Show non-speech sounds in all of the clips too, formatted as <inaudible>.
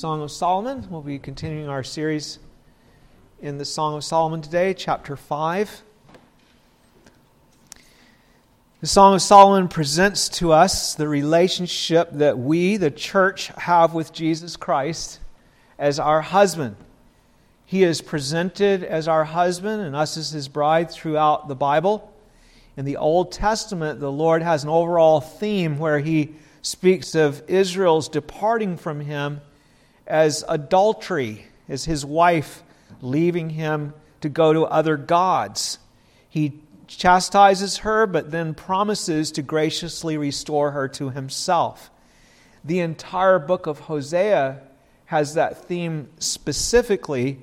Song of Solomon. We'll be continuing our series in the Song of Solomon today, chapter 5. The Song of Solomon presents to us the relationship that we, the church, have with Jesus Christ as our husband. He is presented as our husband and us as his bride throughout the Bible. In the Old Testament, the Lord has an overall theme where he speaks of Israel's departing from him as adultery, as his wife leaving him to go to other gods. He chastises her, but then promises to graciously restore her to himself. The entire book of Hosea has that theme specifically,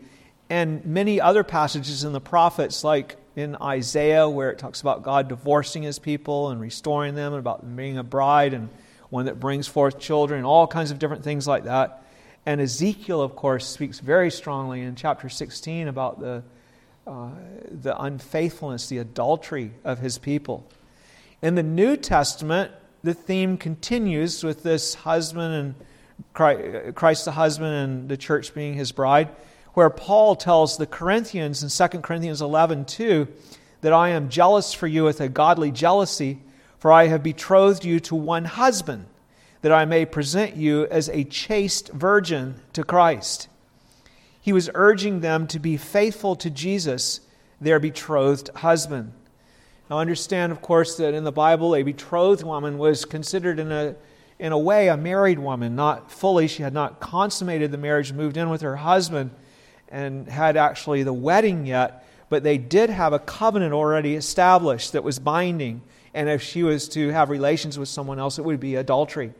and many other passages in the prophets, like in Isaiah, where it talks about God divorcing his people and restoring them, and about being a bride and one that brings forth children, all kinds of different things like that. And Ezekiel, of course, speaks very strongly in chapter 16 about the, uh, the unfaithfulness, the adultery of his people. In the New Testament, the theme continues with this husband and Christ the husband and the church being his bride, where Paul tells the Corinthians in 2 Corinthians 11 2 that I am jealous for you with a godly jealousy for I have betrothed you to one husband, that I may present you as a chaste virgin to Christ. He was urging them to be faithful to Jesus, their betrothed husband. Now, understand, of course, that in the Bible, a betrothed woman was considered, in a, in a way, a married woman. Not fully, she had not consummated the marriage, moved in with her husband, and had actually the wedding yet, but they did have a covenant already established that was binding and if she was to have relations with someone else, it would be adultery.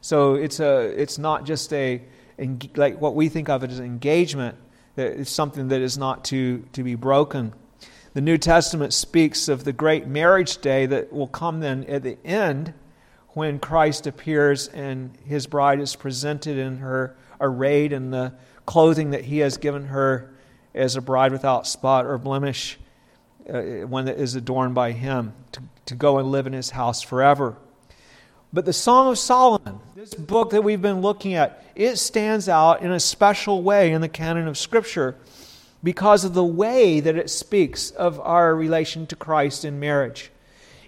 So it's, a, it's not just a, like what we think of it as engagement, it's something that is not to, to be broken. The New Testament speaks of the great marriage day that will come then at the end when Christ appears and his bride is presented in her arrayed in the clothing that he has given her as a bride without spot or blemish, uh, one that is adorned by him. To to go and live in his house forever. But the Song of Solomon, this book that we've been looking at, it stands out in a special way in the canon of Scripture because of the way that it speaks of our relation to Christ in marriage.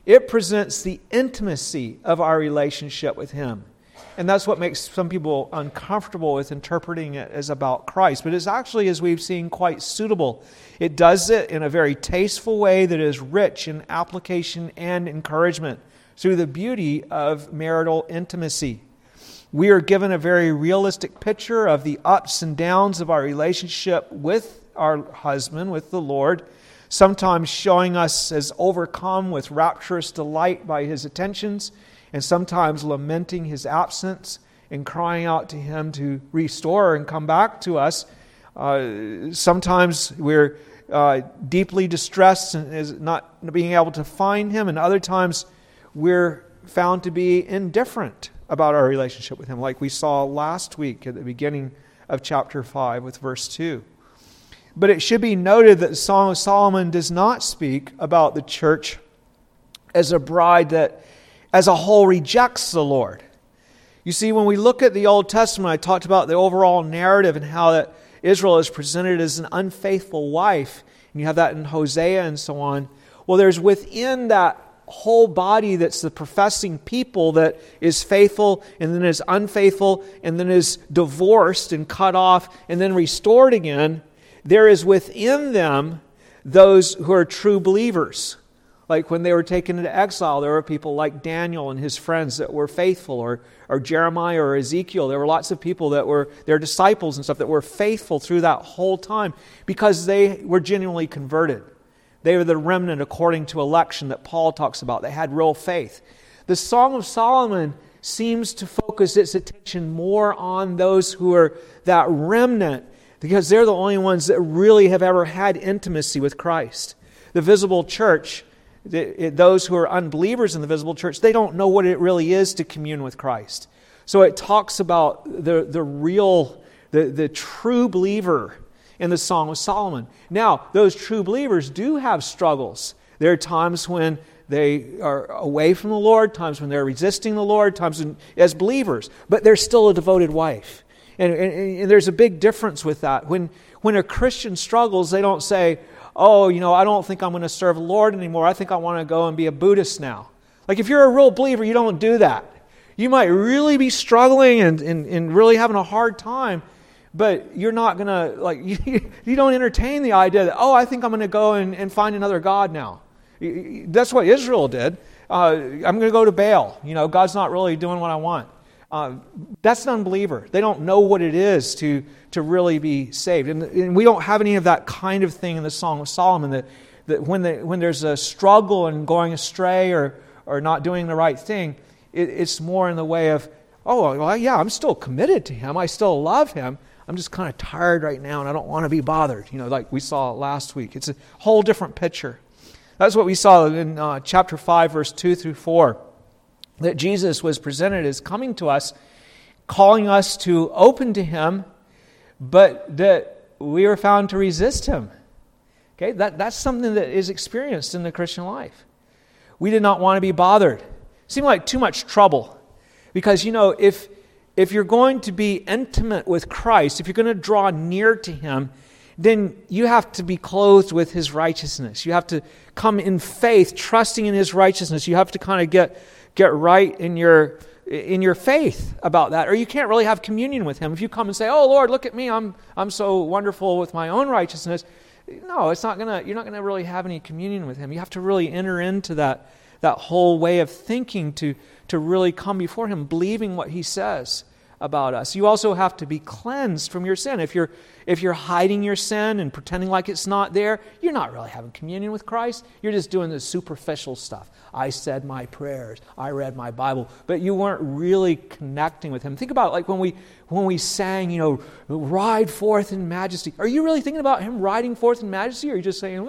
It presents the intimacy of our relationship with Him. And that's what makes some people uncomfortable with interpreting it as about Christ. But it's actually, as we've seen, quite suitable. It does it in a very tasteful way that is rich in application and encouragement through the beauty of marital intimacy. We are given a very realistic picture of the ups and downs of our relationship with our husband, with the Lord, sometimes showing us as overcome with rapturous delight by his attentions and sometimes lamenting his absence and crying out to him to restore and come back to us. Uh, sometimes we're uh, deeply distressed and is not being able to find him, and other times we're found to be indifferent about our relationship with him, like we saw last week at the beginning of chapter 5 with verse 2. But it should be noted that the Song of Solomon does not speak about the church as a bride that as a whole rejects the Lord. You see, when we look at the Old Testament, I talked about the overall narrative and how that Israel is presented as an unfaithful wife, and you have that in Hosea and so on. Well, there's within that whole body that's the professing people that is faithful and then is unfaithful and then is divorced and cut off and then restored again. There is within them those who are true believers. Like when they were taken into exile, there were people like Daniel and his friends that were faithful, or, or Jeremiah or Ezekiel. There were lots of people that were their disciples and stuff that were faithful through that whole time because they were genuinely converted. They were the remnant according to election that Paul talks about. They had real faith. The Song of Solomon seems to focus its attention more on those who are that remnant because they're the only ones that really have ever had intimacy with Christ. The visible church those who are unbelievers in the visible church, they don't know what it really is to commune with Christ. So it talks about the, the real, the, the true believer in the Song of Solomon. Now, those true believers do have struggles. There are times when they are away from the Lord, times when they're resisting the Lord, times when, as believers, but they're still a devoted wife. And, and, and, there's a big difference with that. When, when a Christian struggles, they don't say, oh, you know, I don't think I'm going to serve the Lord anymore. I think I want to go and be a Buddhist now. Like, if you're a real believer, you don't do that. You might really be struggling and, and, and really having a hard time, but you're not going to, like, <laughs> you, you don't entertain the idea that, oh, I think I'm going to go and, and find another God now. That's what Israel did. Uh, I'm going to go to Baal. You know, God's not really doing what I want. Uh, that's an unbeliever. They don't know what it is to, to really be saved. And, and, we don't have any of that kind of thing in the Song of Solomon that, that when, the, when there's a struggle and going astray or, or not doing the right thing, it, it's more in the way of, oh, well, yeah, I'm still committed to him. I still love him. I'm just kind of tired right now and I don't want to be bothered, you know, like we saw last week. It's a whole different picture. That's what we saw in uh, chapter 5, verse 2 through 4 that Jesus was presented as coming to us, calling us to open to Him, but that we were found to resist Him. Okay, that, that's something that is experienced in the Christian life. We did not want to be bothered. It seemed like too much trouble. Because, you know, if, if you're going to be intimate with Christ, if you're going to draw near to Him, then you have to be clothed with His righteousness. You have to come in faith, trusting in His righteousness. You have to kind of get get right in your in your faith about that or you can't really have communion with him if you come and say oh lord look at me i'm i'm so wonderful with my own righteousness no it's not gonna you're not gonna really have any communion with him you have to really enter into that that whole way of thinking to to really come before him believing what he says about us. You also have to be cleansed from your sin. If you're, if you're hiding your sin and pretending like it's not there, you're not really having communion with Christ. You're just doing the superficial stuff. I said my prayers, I read my Bible, but you weren't really connecting with Him. Think about it, like when we, when we sang, you know, ride forth in majesty. Are you really thinking about Him riding forth in majesty, or are you just saying,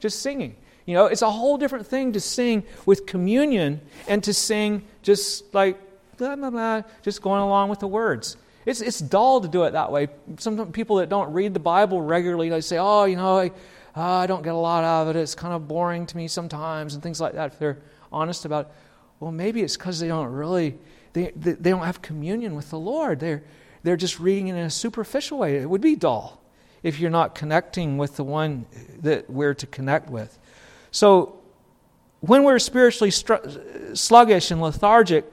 just singing? You know, it's a whole different thing to sing with communion and to sing just like blah, blah, blah, just going along with the words. It's, it's dull to do it that way. Some people that don't read the Bible regularly, they say, oh, you know, I, oh, I don't get a lot out of it. It's kind of boring to me sometimes and things like that if they're honest about it. Well, maybe it's because they don't really, they, they, they don't have communion with the Lord. They're, they're just reading it in a superficial way. It would be dull if you're not connecting with the one that we're to connect with. So, when we're spiritually sluggish and lethargic,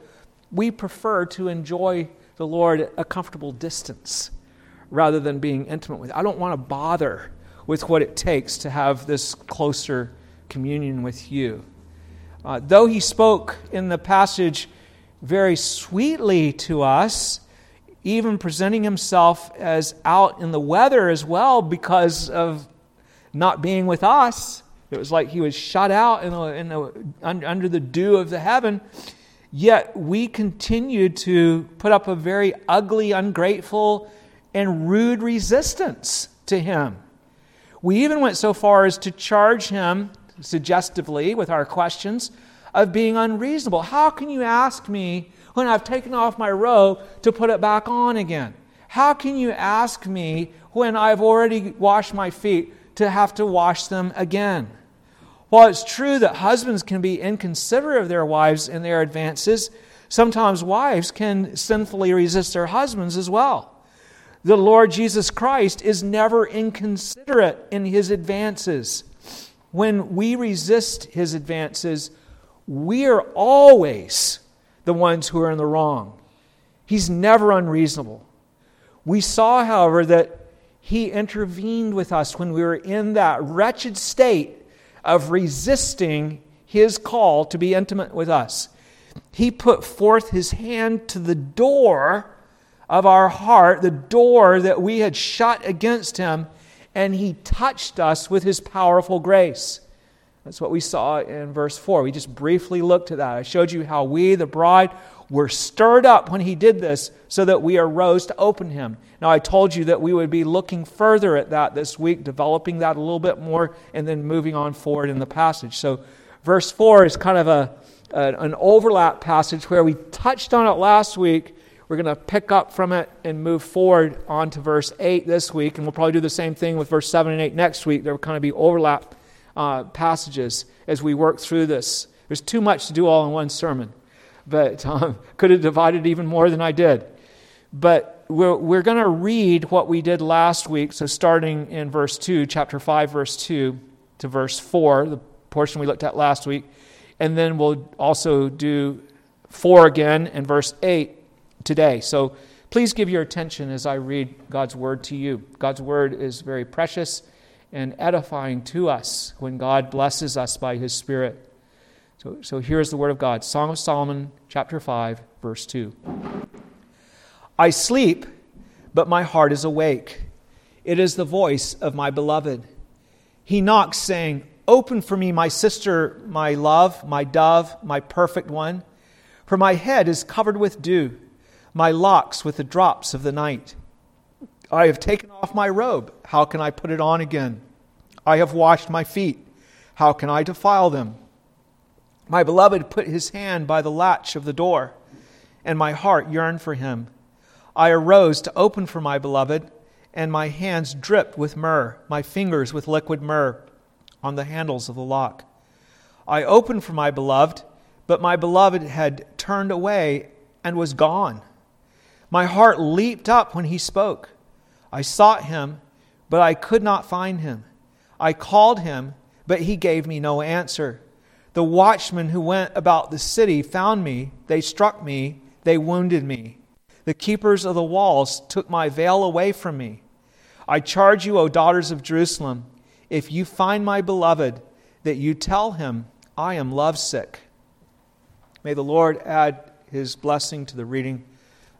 we prefer to enjoy the Lord at a comfortable distance rather than being intimate with. I don't want to bother with what it takes to have this closer communion with you. Uh, though he spoke in the passage very sweetly to us, even presenting himself as out in the weather as well because of not being with us. It was like he was shut out in in under the dew of the heaven. Yet we continue to put up a very ugly, ungrateful, and rude resistance to him. We even went so far as to charge him suggestively with our questions of being unreasonable. How can you ask me when I've taken off my robe to put it back on again? How can you ask me when I've already washed my feet to have to wash them again? While it's true that husbands can be inconsiderate of their wives in their advances, sometimes wives can sinfully resist their husbands as well. The Lord Jesus Christ is never inconsiderate in his advances. When we resist his advances, we are always the ones who are in the wrong. He's never unreasonable. We saw, however, that he intervened with us when we were in that wretched state of resisting his call to be intimate with us. He put forth his hand to the door of our heart, the door that we had shut against him, and he touched us with his powerful grace. That's what we saw in verse 4. We just briefly looked at that. I showed you how we, the bride, were stirred up when he did this so that we arose to open him. Now, I told you that we would be looking further at that this week, developing that a little bit more, and then moving on forward in the passage. So, verse 4 is kind of a, an overlap passage where we touched on it last week. We're going to pick up from it and move forward on to verse 8 this week, and we'll probably do the same thing with verse 7 and 8 next week. There will kind of be overlap uh, passages as we work through this. There's too much to do all in one sermon but um, <laughs> could have divided even more than I did. But we're, we're going to read what we did last week. So, starting in verse 2, chapter 5, verse 2 to verse 4, the portion we looked at last week. And then we'll also do 4 again and verse 8 today. So, please give your attention as I read God's word to you. God's word is very precious and edifying to us when God blesses us by his Spirit. So, so here's the word of God Song of Solomon, chapter 5, verse 2. I sleep, but my heart is awake. It is the voice of my beloved. He knocks, saying, Open for me, my sister, my love, my dove, my perfect one. For my head is covered with dew, my locks with the drops of the night. I have taken off my robe. How can I put it on again? I have washed my feet. How can I defile them? My beloved put his hand by the latch of the door, and my heart yearned for him. I arose to open for my beloved, and my hands dripped with myrrh, my fingers with liquid myrrh on the handles of the lock. I opened for my beloved, but my beloved had turned away and was gone. My heart leaped up when he spoke. I sought him, but I could not find him. I called him, but he gave me no answer. The watchmen who went about the city found me. They struck me. They wounded me. The keepers of the walls took my veil away from me. I charge you, O daughters of Jerusalem, if you find my beloved, that you tell him, I am lovesick. May the Lord add his blessing to the reading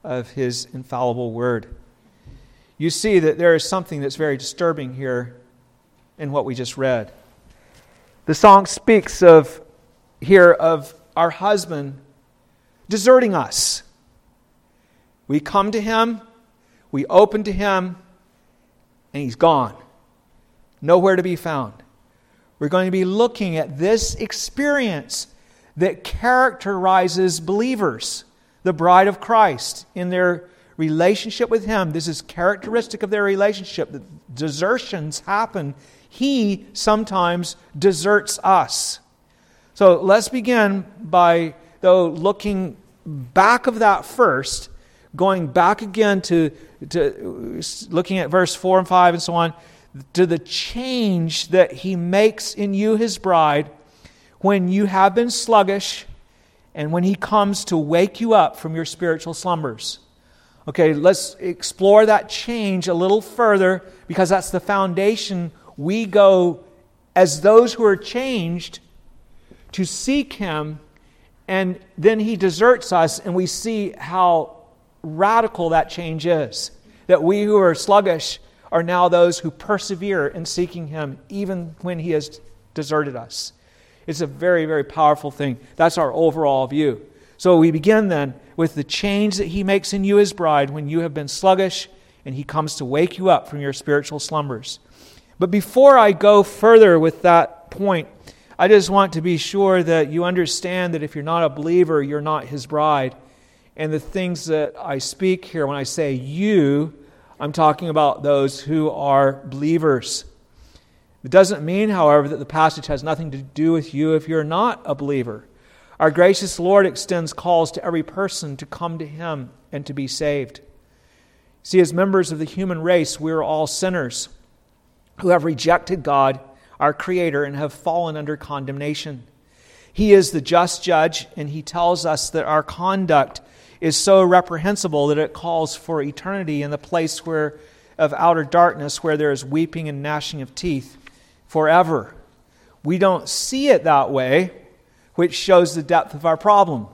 of his infallible word. You see that there is something that's very disturbing here in what we just read. The song speaks of here of our husband deserting us. We come to him, we open to him, and he's gone. Nowhere to be found. We're going to be looking at this experience that characterizes believers, the bride of Christ, in their relationship with Him. This is characteristic of their relationship. The desertions happen. He sometimes deserts us. So let's begin by, though, looking back of that first going back again to, to looking at verse 4 and 5 and so on, to the change that he makes in you, his bride, when you have been sluggish and when he comes to wake you up from your spiritual slumbers. Okay, let's explore that change a little further because that's the foundation we go as those who are changed to seek him and then he deserts us and we see how radical that change is. That we who are sluggish are now those who persevere in seeking Him, even when He has deserted us. It's a very, very powerful thing. That's our overall view. So we begin then with the change that He makes in you, His bride, when you have been sluggish and He comes to wake you up from your spiritual slumbers. But before I go further with that point, I just want to be sure that you understand that if you're not a believer, you're not His bride and the things that I speak here, when I say you, I'm talking about those who are believers. It doesn't mean, however, that the passage has nothing to do with you if you're not a believer. Our gracious Lord extends calls to every person to come to Him and to be saved. See, as members of the human race, we are all sinners who have rejected God, our Creator, and have fallen under condemnation. He is the just judge, and He tells us that our conduct is so reprehensible that it calls for eternity in the place where of outer darkness where there is weeping and gnashing of teeth forever. We don't see it that way, which shows the depth of our problem.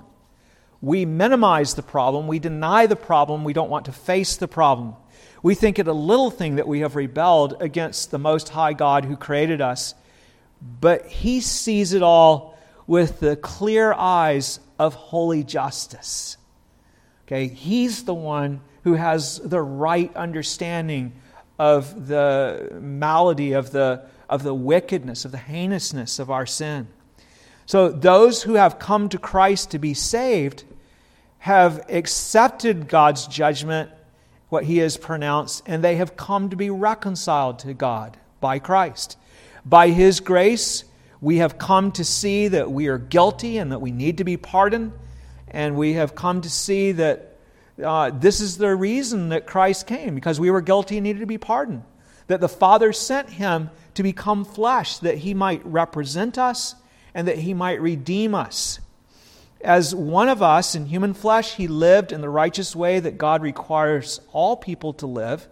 We minimize the problem, we deny the problem, we don't want to face the problem. We think it a little thing that we have rebelled against the Most High God who created us, but He sees it all with the clear eyes of holy justice. Okay, he's the one who has the right understanding of the malady, of the, of the wickedness, of the heinousness of our sin. So, those who have come to Christ to be saved have accepted God's judgment, what He has pronounced, and they have come to be reconciled to God by Christ. By His grace, we have come to see that we are guilty and that we need to be pardoned and we have come to see that Uh, this is the reason that Christ came, because we were guilty and needed to be pardoned. That the Father sent him to become flesh, that he might represent us and that he might redeem us. As one of us in human flesh, he lived in the righteous way that God requires all people to live.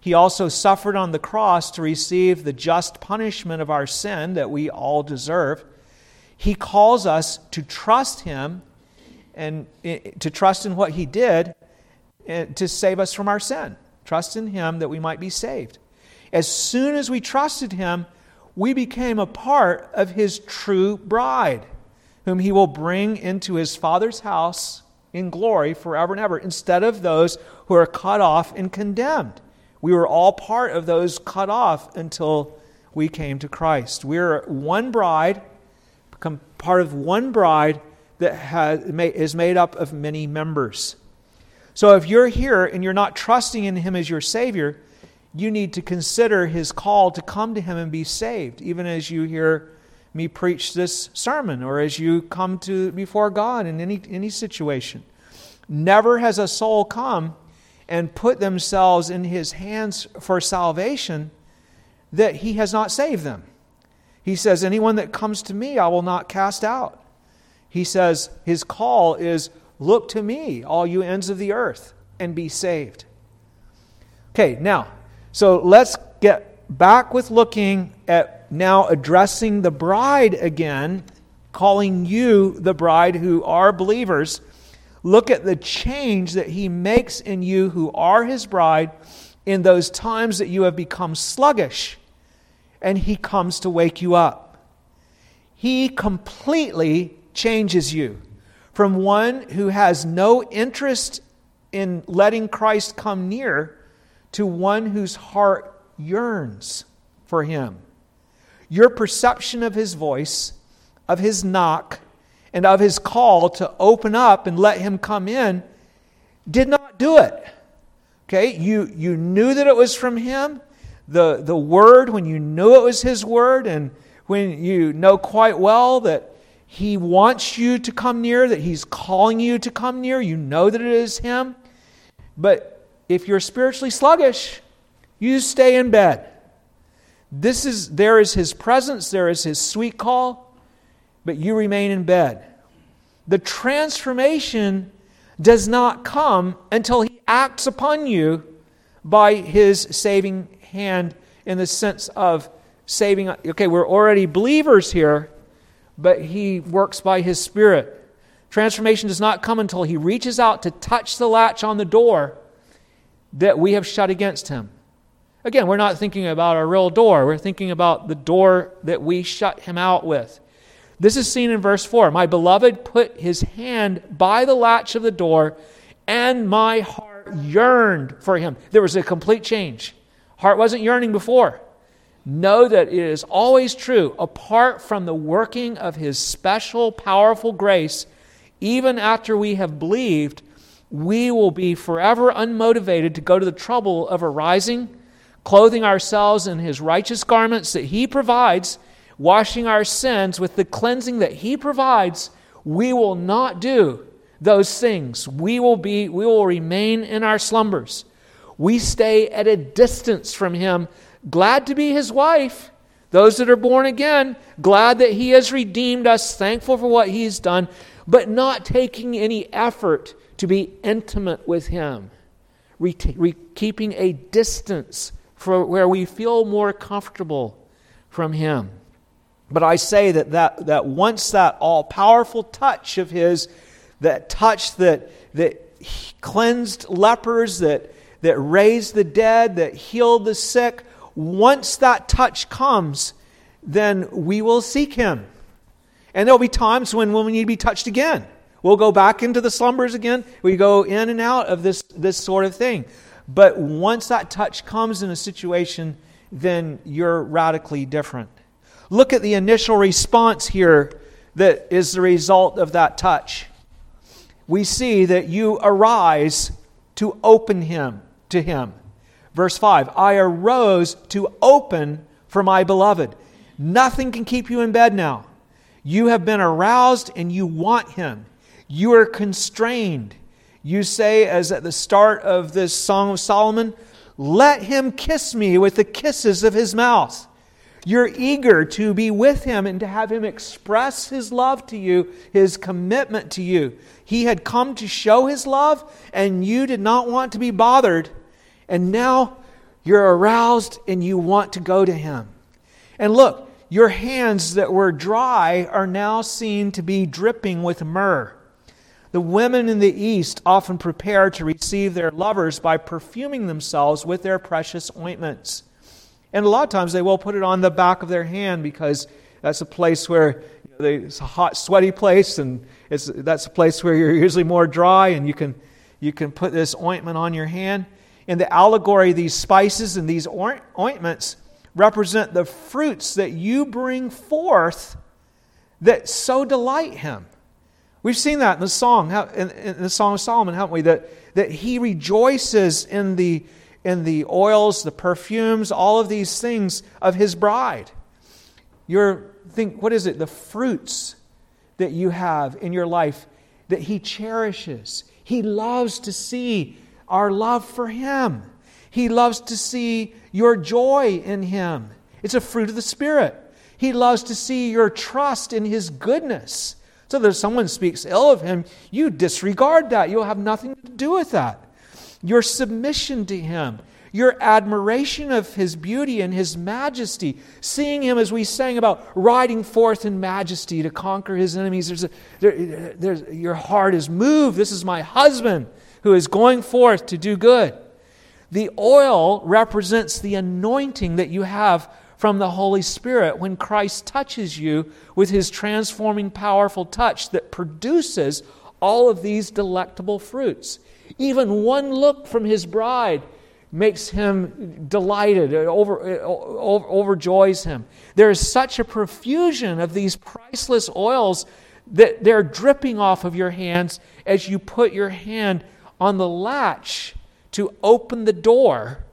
He also suffered on the cross to receive the just punishment of our sin that we all deserve. He calls us to trust him and eh, eh, to trust in what he did eh, to save us from our sin. Trust in him that we might be saved. As soon as we trusted him, we became a part of his true bride, whom he will bring into his Father's house in glory forever and ever, instead of those who are cut off and condemned. We were all part of those cut off until we came to Christ. We're one bride, become part of one bride that has, is made up of many members. So if you're here and you're not trusting in Him as your Savior, you need to consider His call to come to Him and be saved, even as you hear me preach this sermon or as you come to before God in any, any situation. Never has a soul come and put themselves in His hands for salvation that He has not saved them. He says, Anyone that comes to me, I will not cast out. He says, His call is Look to me, all you ends of the earth, and be saved. Okay, now, so let's get back with looking at now addressing the bride again, calling you the bride who are believers. Look at the change that he makes in you who are his bride in those times that you have become sluggish, and he comes to wake you up. He completely changes you from one who has no interest in letting Christ come near to one whose heart yearns for him. Your perception of his voice, of his knock, and of his call to open up and let him come in did not do it. Okay, you, you knew that it was from him. The, the word, when you knew it was his word, and when you know quite well that he wants you to come near, that He's calling you to come near. You know that it is Him. But if you're spiritually sluggish, you stay in bed. This is, there is His presence, there is His sweet call, but you remain in bed. The transformation does not come until He acts upon you by His saving hand in the sense of saving. Okay, we're already believers here but he works by his Spirit. Transformation does not come until he reaches out to touch the latch on the door that we have shut against him. Again, we're not thinking about a real door, we're thinking about the door that we shut him out with. This is seen in verse 4. My beloved put his hand by the latch of the door, and my heart yearned for him. There was a complete change. Heart wasn't yearning before know that it is always true, apart from the working of His special, powerful grace, even after we have believed, we will be forever unmotivated to go to the trouble of arising, clothing ourselves in His righteous garments that He provides, washing our sins with the cleansing that He provides. We will not do those things. We will be, we will remain in our slumbers. We stay at a distance from Him glad to be his wife. Those that are born again, glad that he has redeemed us, thankful for what he's done, but not taking any effort to be intimate with him, keeping a distance for where we feel more comfortable from him. But I say that, that, that once that all powerful touch of his, that touch that, that cleansed lepers, that, that raised the dead, that healed the sick, once that touch comes, then we will seek him. And there'll be times when, when we need to be touched again. We'll go back into the slumbers again. We go in and out of this, this sort of thing. But once that touch comes in a situation, then you're radically different. Look at the initial response here that is the result of that touch. We see that you arise to open him to him. Verse 5 I arose to open for my beloved. Nothing can keep you in bed now. You have been aroused and you want him. You are constrained. You say, as at the start of this Song of Solomon, let him kiss me with the kisses of his mouth. You're eager to be with him and to have him express his love to you, his commitment to you. He had come to show his love, and you did not want to be bothered. And now you're aroused and you want to go to him. And look, your hands that were dry are now seen to be dripping with myrrh. The women in the East often prepare to receive their lovers by perfuming themselves with their precious ointments. And a lot of times they will put it on the back of their hand because that's a place where you know, they, it's a hot, sweaty place, and it's, that's a place where you're usually more dry, and you can, you can put this ointment on your hand. In the allegory, these spices and these ointments represent the fruits that you bring forth that so delight him. We've seen that in the song, in the Song of Solomon, haven't we? That, that he rejoices in the, in the oils, the perfumes, all of these things of his bride. Your think, what is it? The fruits that you have in your life that he cherishes. He loves to see our love for him. He loves to see your joy in Him. It's a fruit of the Spirit. He loves to see your trust in His goodness. So that if someone speaks ill of Him, you disregard that. You'll have nothing to do with that. Your submission to Him, your admiration of His beauty and His majesty, seeing Him as we sang about riding forth in majesty to conquer His enemies. There's a, there, there's, your heart is moved. This is my husband who is going forth to do good. The oil represents the anointing that you have from the Holy Spirit when Christ touches you with his transforming, powerful touch that produces all of these delectable fruits. Even one look from his bride makes him delighted, over, over, overjoys him. There is such a profusion of these priceless oils that they're dripping off of your hands as you put your hand on the latch to open the door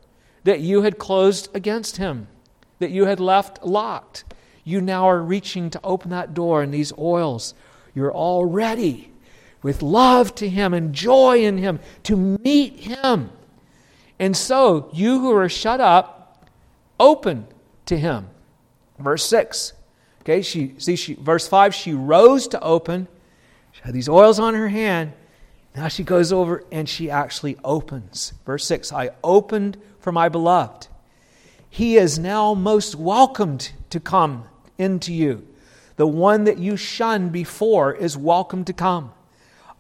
that you had closed against him, that you had left locked. You now are reaching to open that door, and these oils, you're all ready with love to him and joy in him to meet him. And so, you who are shut up, open to him. Verse 6. Okay, she see she verse 5, she rose to open. She had these oils on her hand. Now she goes over and she actually opens. Verse 6 I opened for my beloved. He is now most welcomed to come into you. The one that you shunned before is welcome to come.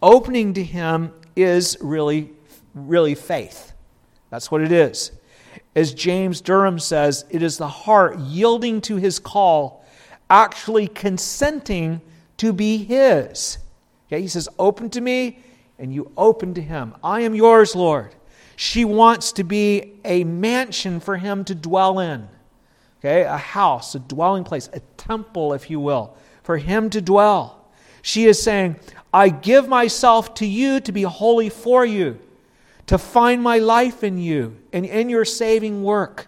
Opening to him is really, really faith. That's what it is. As James Durham says, it is the heart yielding to his call, actually consenting to be his. Okay, he says, Open to me, and you open to him. I am yours, Lord. She wants to be a mansion for him to dwell in. Okay, a house, a dwelling place, a temple, if you will, for him to dwell. She is saying, I give myself to you to be holy for you, to find my life in you and in your saving work.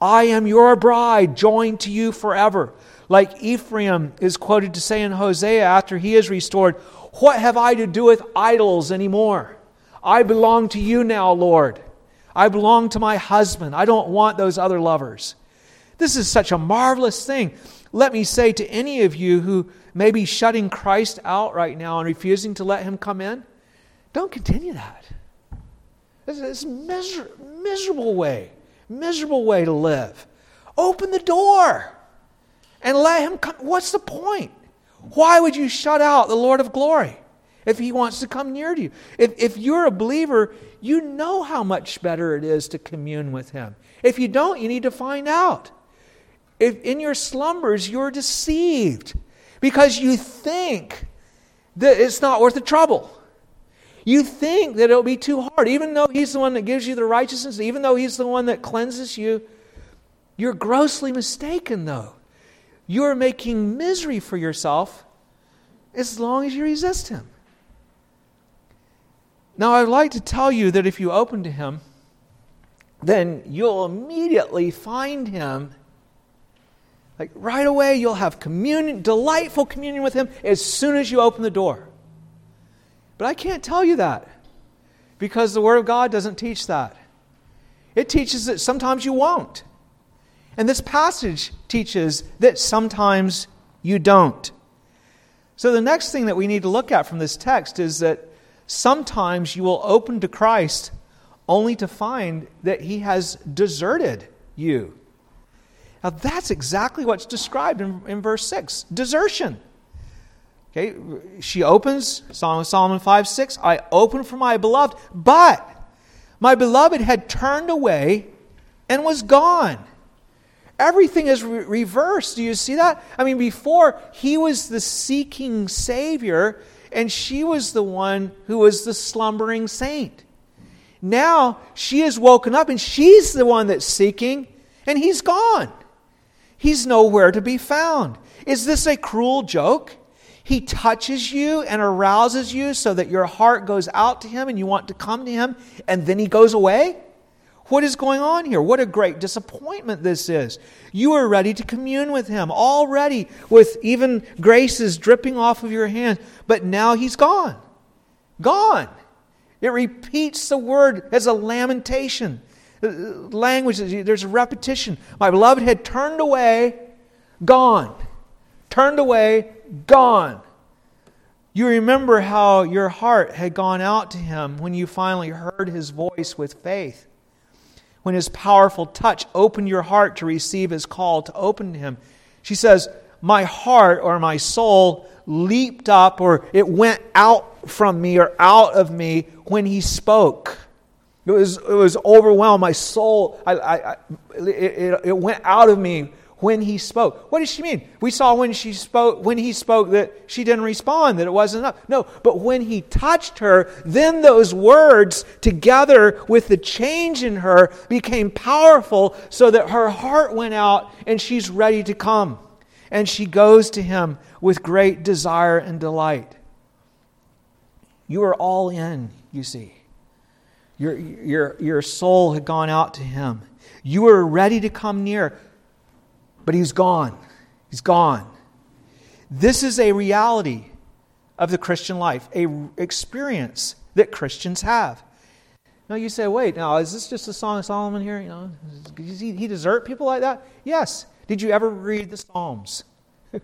I am your bride, joined to you forever. Like Ephraim is quoted to say in Hosea after he is restored, what have I to do with idols anymore? I belong to you now, Lord. I belong to my husband. I don't want those other lovers. This is such a marvelous thing. Let me say to any of you who may be shutting Christ out right now and refusing to let him come in, don't continue that. It's a miser- miserable way, miserable way to live. Open the door and let him come. What's the point? Why would you shut out the Lord of glory if he wants to come near to you? If, if you're a believer, you know how much better it is to commune with him. If you don't, you need to find out. If in your slumbers you're deceived because you think that it's not worth the trouble. You think that it'll be too hard, even though He's the one that gives you the righteousness, even though He's the one that cleanses you. You're grossly mistaken, though. You're making misery for yourself as long as you resist Him. Now, I'd like to tell you that if you open to Him, then you'll immediately find Him. Like right away, you'll have communion, delightful communion with Him as soon as you open the door. But I can't tell you that. Because the Word of God doesn't teach that. It teaches that sometimes you won't. And this passage teaches that sometimes you don't. So, the next thing that we need to look at from this text is that sometimes you will open to Christ only to find that he has deserted you. Now, that's exactly what's described in, in verse 6 desertion. Okay, she opens, Solomon 5 6, I open for my beloved, but my beloved had turned away and was gone. Everything is re- reversed. Do you see that? I mean, before he was the seeking Savior, and she was the one who was the slumbering saint. Now she is woken up, and she's the one that's seeking, and he's gone. He's nowhere to be found. Is this a cruel joke? He touches you and arouses you so that your heart goes out to him and you want to come to him, and then he goes away? What is going on here? What a great disappointment this is. You are ready to commune with him already, with even graces dripping off of your hand, but now he's gone. Gone. It repeats the word as a lamentation. Uh, language, there's a repetition. My beloved had turned away, gone. Turned away, gone. You remember how your heart had gone out to him when you finally heard his voice with faith. When his powerful touch opened your heart to receive his call to open to him. She says, My heart or my soul leaped up or it went out from me or out of me when he spoke. It was, it was overwhelmed. My soul, I, I, it, it, it went out of me when he spoke. What does she mean? We saw when she spoke, when he spoke that she didn't respond, that it wasn't enough. No, but when he touched her, then those words together with the change in her became powerful so that her heart went out and she's ready to come. And she goes to him with great desire and delight. You are all in, you see. Your, your, your soul had gone out to him. You were ready to come near, but he's gone. He's gone. This is a reality of the Christian life, a experience that Christians have. Now you say, wait, now is this just a Song of Solomon here? You know, does he, he desert people like that? Yes. Did you ever read the Psalms? <laughs>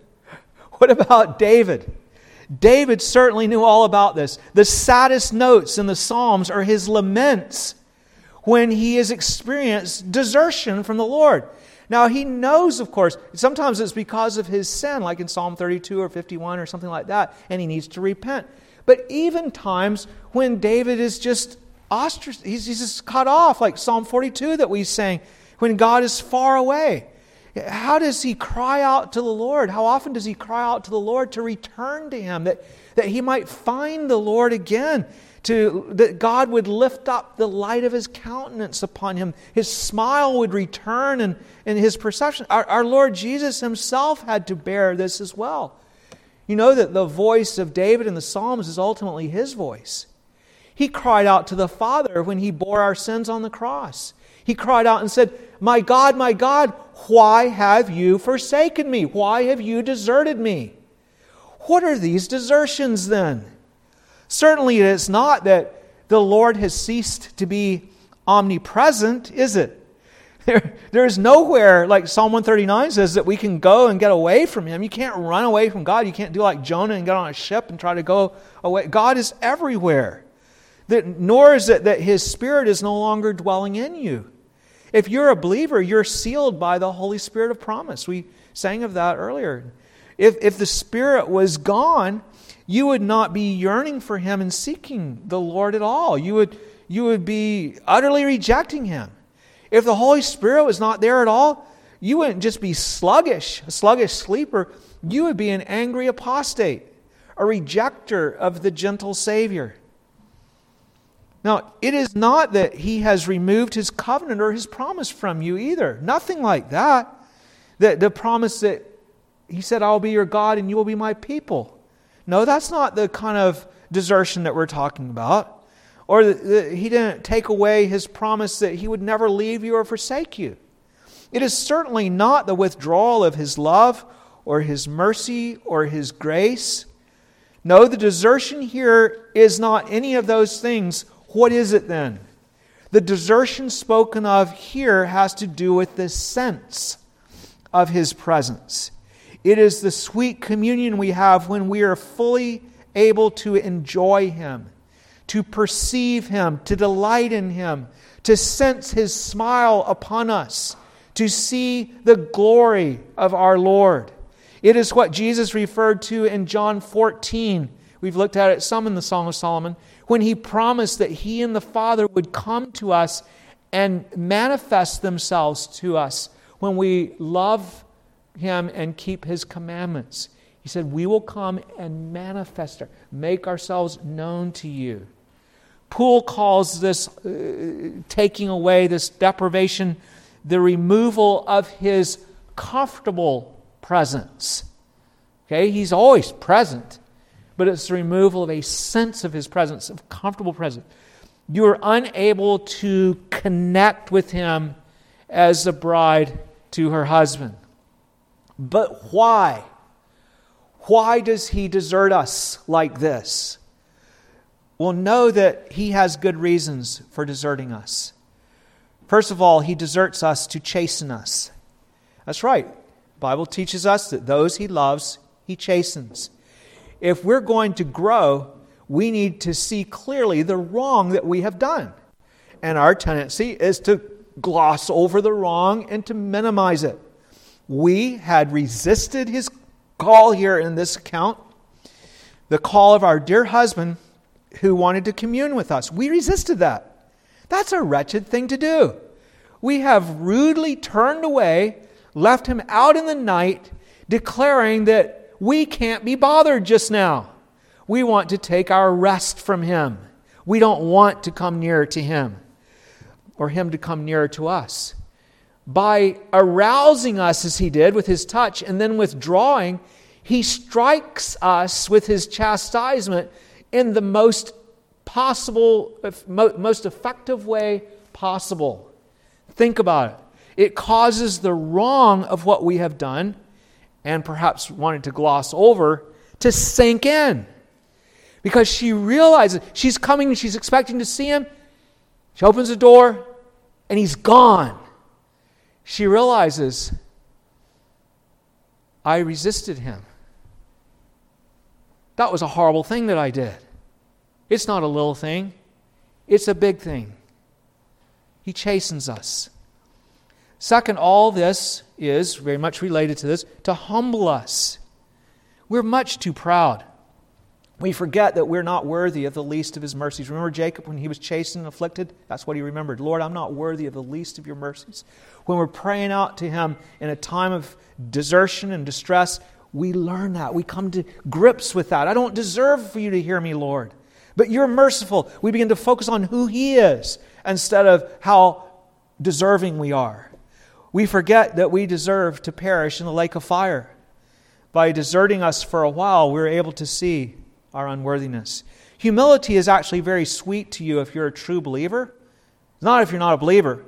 what about David? David certainly knew all about this. The saddest notes in the Psalms are his laments when he has experienced desertion from the Lord. Now, he knows, of course, sometimes it's because of his sin, like in Psalm 32 or 51 or something like that, and he needs to repent. But even times when David is just ostracized, he's, he's just cut off, like Psalm 42 that we sang, when God is far away. How does he cry out to the Lord? How often does he cry out to the Lord to return to him, that, that he might find the Lord again? To, that God would lift up the light of his countenance upon him. His smile would return and, and his perception. Our, our Lord Jesus himself had to bear this as well. You know that the voice of David in the Psalms is ultimately his voice. He cried out to the Father when he bore our sins on the cross. He cried out and said, My God, my God, why have you forsaken me? Why have you deserted me? What are these desertions then? Certainly, it is not that the Lord has ceased to be omnipresent, is it? <laughs> There, there's nowhere, like Psalm 139 says, that we can go and get away from Him. You can't run away from God. You can't do like Jonah and get on a ship and try to go away. God is everywhere. That, nor is it that His Spirit is no longer dwelling in you. If you're a believer, you're sealed by the Holy Spirit of promise. We sang of that earlier. If, if the Spirit was gone, you would not be yearning for Him and seeking the Lord at all. You would, you would be utterly rejecting Him. If the Holy Spirit was not there at all, you wouldn't just be sluggish, a sluggish sleeper. You would be an angry apostate, a rejecter of the gentle Savior. Now, it is not that he has removed his covenant or his promise from you either. Nothing like that. The, the promise that he said, I'll be your God and you will be my people. No, that's not the kind of desertion that we're talking about. Or that he didn't take away his promise that he would never leave you or forsake you. It is certainly not the withdrawal of his love or his mercy or his grace. No, the desertion here is not any of those things What is it then? The desertion spoken of here has to do with the sense of his presence. It is the sweet communion we have when we are fully able to enjoy him, to perceive him, to delight in him, to sense his smile upon us, to see the glory of our Lord. It is what Jesus referred to in John 14. We've looked at it some in the Song of Solomon when he promised that he and the Father would come to us and manifest themselves to us when we love him and keep his commandments. He said, We will come and manifest, her, make ourselves known to you. Poole calls this uh, taking away, this deprivation, the removal of his comfortable presence. Okay, he's always present but it's the removal of a sense of his presence, of comfortable presence. You are unable to connect with him as a bride to her husband. But why? Why does he desert us like this? Well, know that he has good reasons for deserting us. First of all, he deserts us to chasten us. That's right. The Bible teaches us that those he loves, he chastens if we're going to grow, we need to see clearly the wrong that we have done. And our tendency is to gloss over the wrong and to minimize it. We had resisted his call here in this account, the call of our dear husband who wanted to commune with us. We resisted that. That's a wretched thing to do. We have rudely turned away, left him out in the night, declaring that we can't be bothered just now. We want to take our rest from Him. We don't want to come nearer to Him or Him to come nearer to us. By arousing us as He did with His touch and then withdrawing, He strikes us with His chastisement in the most possible, most effective way possible. Think about it. It causes the wrong of what we have done and perhaps wanted to gloss over to sink in. Because she realizes she's coming she's expecting to see him. She opens the door and he's gone. She realizes, I resisted him. That was a horrible thing that I did. It's not a little thing, it's a big thing. He chastens us. Second, all this is very much related to this to humble us. We're much too proud. We forget that we're not worthy of the least of his mercies. Remember Jacob when he was chastened and afflicted? That's what he remembered. Lord, I'm not worthy of the least of your mercies. When we're praying out to him in a time of desertion and distress, we learn that. We come to grips with that. I don't deserve for you to hear me, Lord. But you're merciful. We begin to focus on who he is instead of how deserving we are. We forget that we deserve to perish in the lake of fire. By deserting us for a while, we're able to see our unworthiness. Humility is actually very sweet to you if you're a true believer. Not if you're not a believer,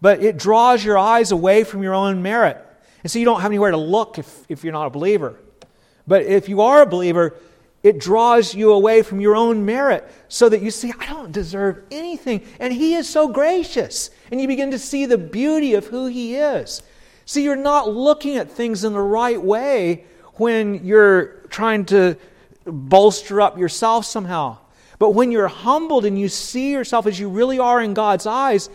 but it draws your eyes away from your own merit. And so you don't have anywhere to look if, if you're not a believer. But if you are a believer, it draws you away from your own merit so that you see, I don't deserve anything. And He is so gracious. And you begin to see the beauty of who He is. See, you're not looking at things in the right way when you're trying to bolster up yourself somehow. But when you're humbled and you see yourself as you really are in God's eyes,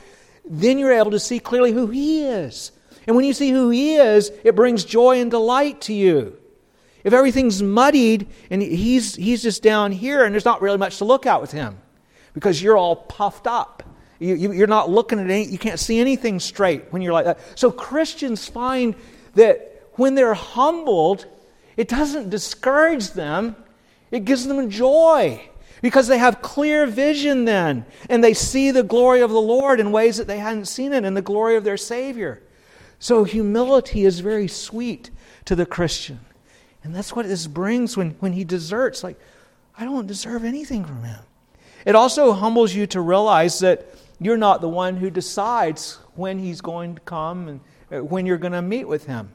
then you're able to see clearly who He is. And when you see who He is, it brings joy and delight to you. If everything's muddied and he's, he's just down here and there's not really much to look at with him because you're all puffed up. You, you, you're not looking at any, you can't see anything straight when you're like that. So Christians find that when they're humbled, it doesn't discourage them, it gives them joy because they have clear vision then and they see the glory of the Lord in ways that they hadn't seen it and the glory of their Savior. So humility is very sweet to the Christian. And that's what this brings when, when he deserts. Like, I don't deserve anything from him. It also humbles you to realize that you're not the one who decides when he's going to come and uh, when you're going to meet with him.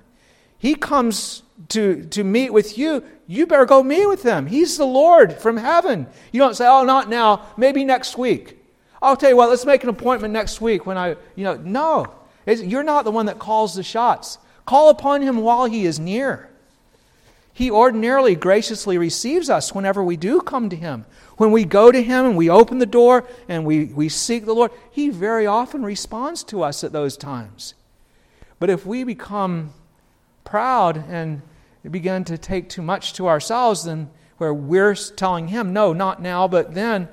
He comes to, to meet with you. You better go meet with him. He's the Lord from heaven. You don't say, oh, not now, maybe next week. I'll tell you what, let's make an appointment next week when I, you know, no. You're not the one that calls the shots. Call upon him while he is near. He ordinarily graciously receives us whenever we do come to him. When we go to him and we open the door and we, we seek the Lord, he very often responds to us at those times. But if we become proud and begin to take too much to ourselves, then where we're telling him, no, not now, but then,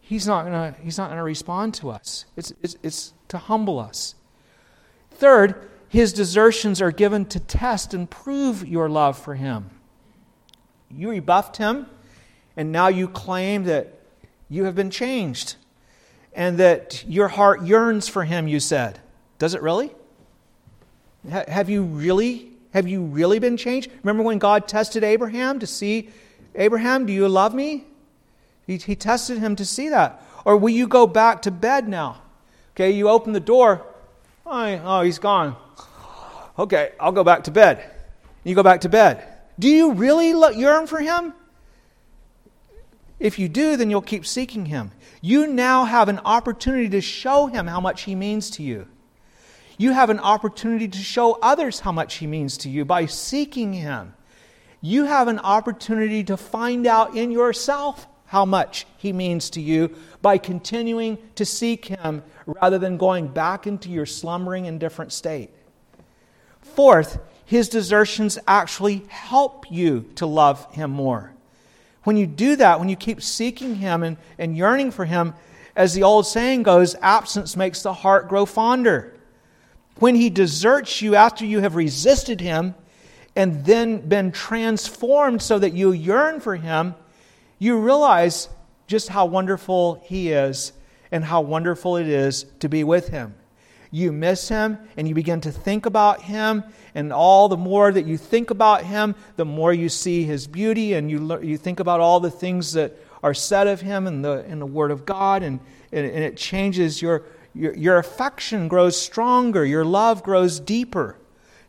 he's not going to he's not to respond to us. It's, it's, it's to humble us. Third, his desertions are given to test and prove your love for him. You rebuffed him, and now you claim that you have been changed and that your heart yearns for him, you said. Does it really? have you really have you really been changed? Remember when God tested Abraham to see, Abraham, do you love me? He, he tested him to see that. Or will you go back to bed now? Okay, you open the door. Oh, oh he's gone. Okay, I'll go back to bed. You go back to bed. Do you really yearn for him? If you do, then you'll keep seeking him. You now have an opportunity to show him how much he means to you you have an opportunity to show others how much He means to you by seeking Him. You have an opportunity to find out in yourself how much He means to you by continuing to seek Him rather than going back into your slumbering, indifferent state. Fourth, His desertions actually help you to love Him more. When you do that, when you keep seeking Him and, and yearning for Him, as the old saying goes, absence makes the heart grow fonder when he deserts you after you have resisted him and then been transformed so that you yearn for him, you realize just how wonderful he is and how wonderful it is to be with him. You miss him and you begin to think about him, and all the more that you think about him, the more you see his beauty, and you, you think about all the things that are said of him in the, in the Word of God, and, and, and it changes your, your, your affection grows stronger, your love grows deeper.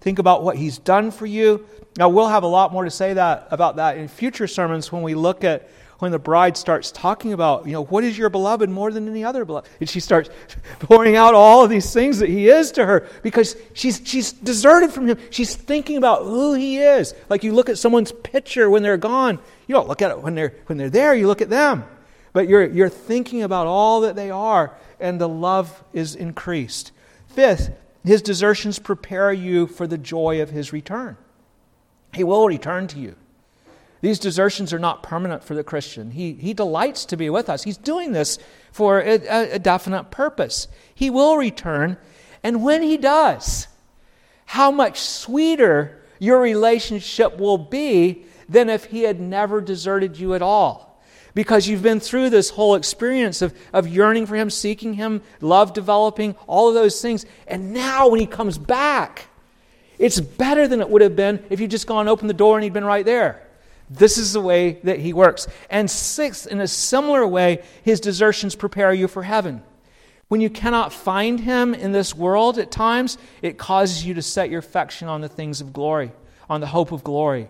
Think about what he's done for you. Now, we'll have a lot more to say that, about that in future sermons when we look at when the bride starts talking about, you know, what is your beloved more than any other beloved? And she starts <laughs> pouring out all of these things that he is to her because she's, she's deserted from him. She's thinking about who he is. Like you look at someone's picture when they're gone. You don't look at it when they're, when they're there, you look at them. But you're, you're thinking about all that they are and the love is increased. Fifth, his desertions prepare you for the joy of his return. He will return to you. These desertions are not permanent for the Christian. He, he delights to be with us. He's doing this for a, a definite purpose. He will return, and when he does, how much sweeter your relationship will be than if he had never deserted you at all because you've been through this whole experience of, of yearning for Him, seeking Him, love developing, all of those things. And now when He comes back, it's better than it would have been if you'd just gone opened the door and He'd been right there. This is the way that He works. And sixth, in a similar way, His desertions prepare you for heaven. When you cannot find Him in this world at times, it causes you to set your affection on the things of glory, on the hope of glory.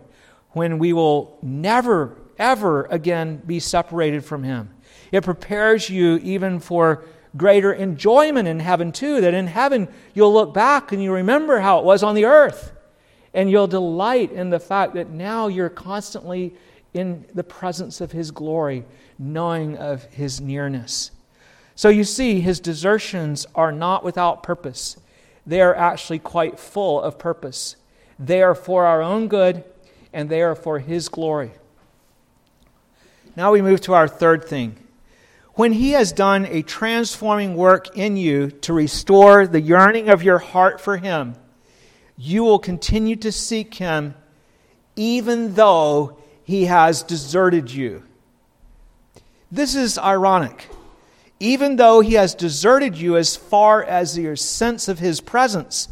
When we will never ever again be separated from Him. It prepares you even for greater enjoyment in heaven, too, that in heaven you'll look back and you remember how it was on the earth. And you'll delight in the fact that now you're constantly in the presence of His glory, knowing of His nearness. So you see, His desertions are not without purpose, they are actually quite full of purpose. They are for our own good and they are for His glory. Now we move to our third thing. When He has done a transforming work in you to restore the yearning of your heart for Him, you will continue to seek Him even though He has deserted you. This is ironic. Even though He has deserted you as far as your sense of His presence,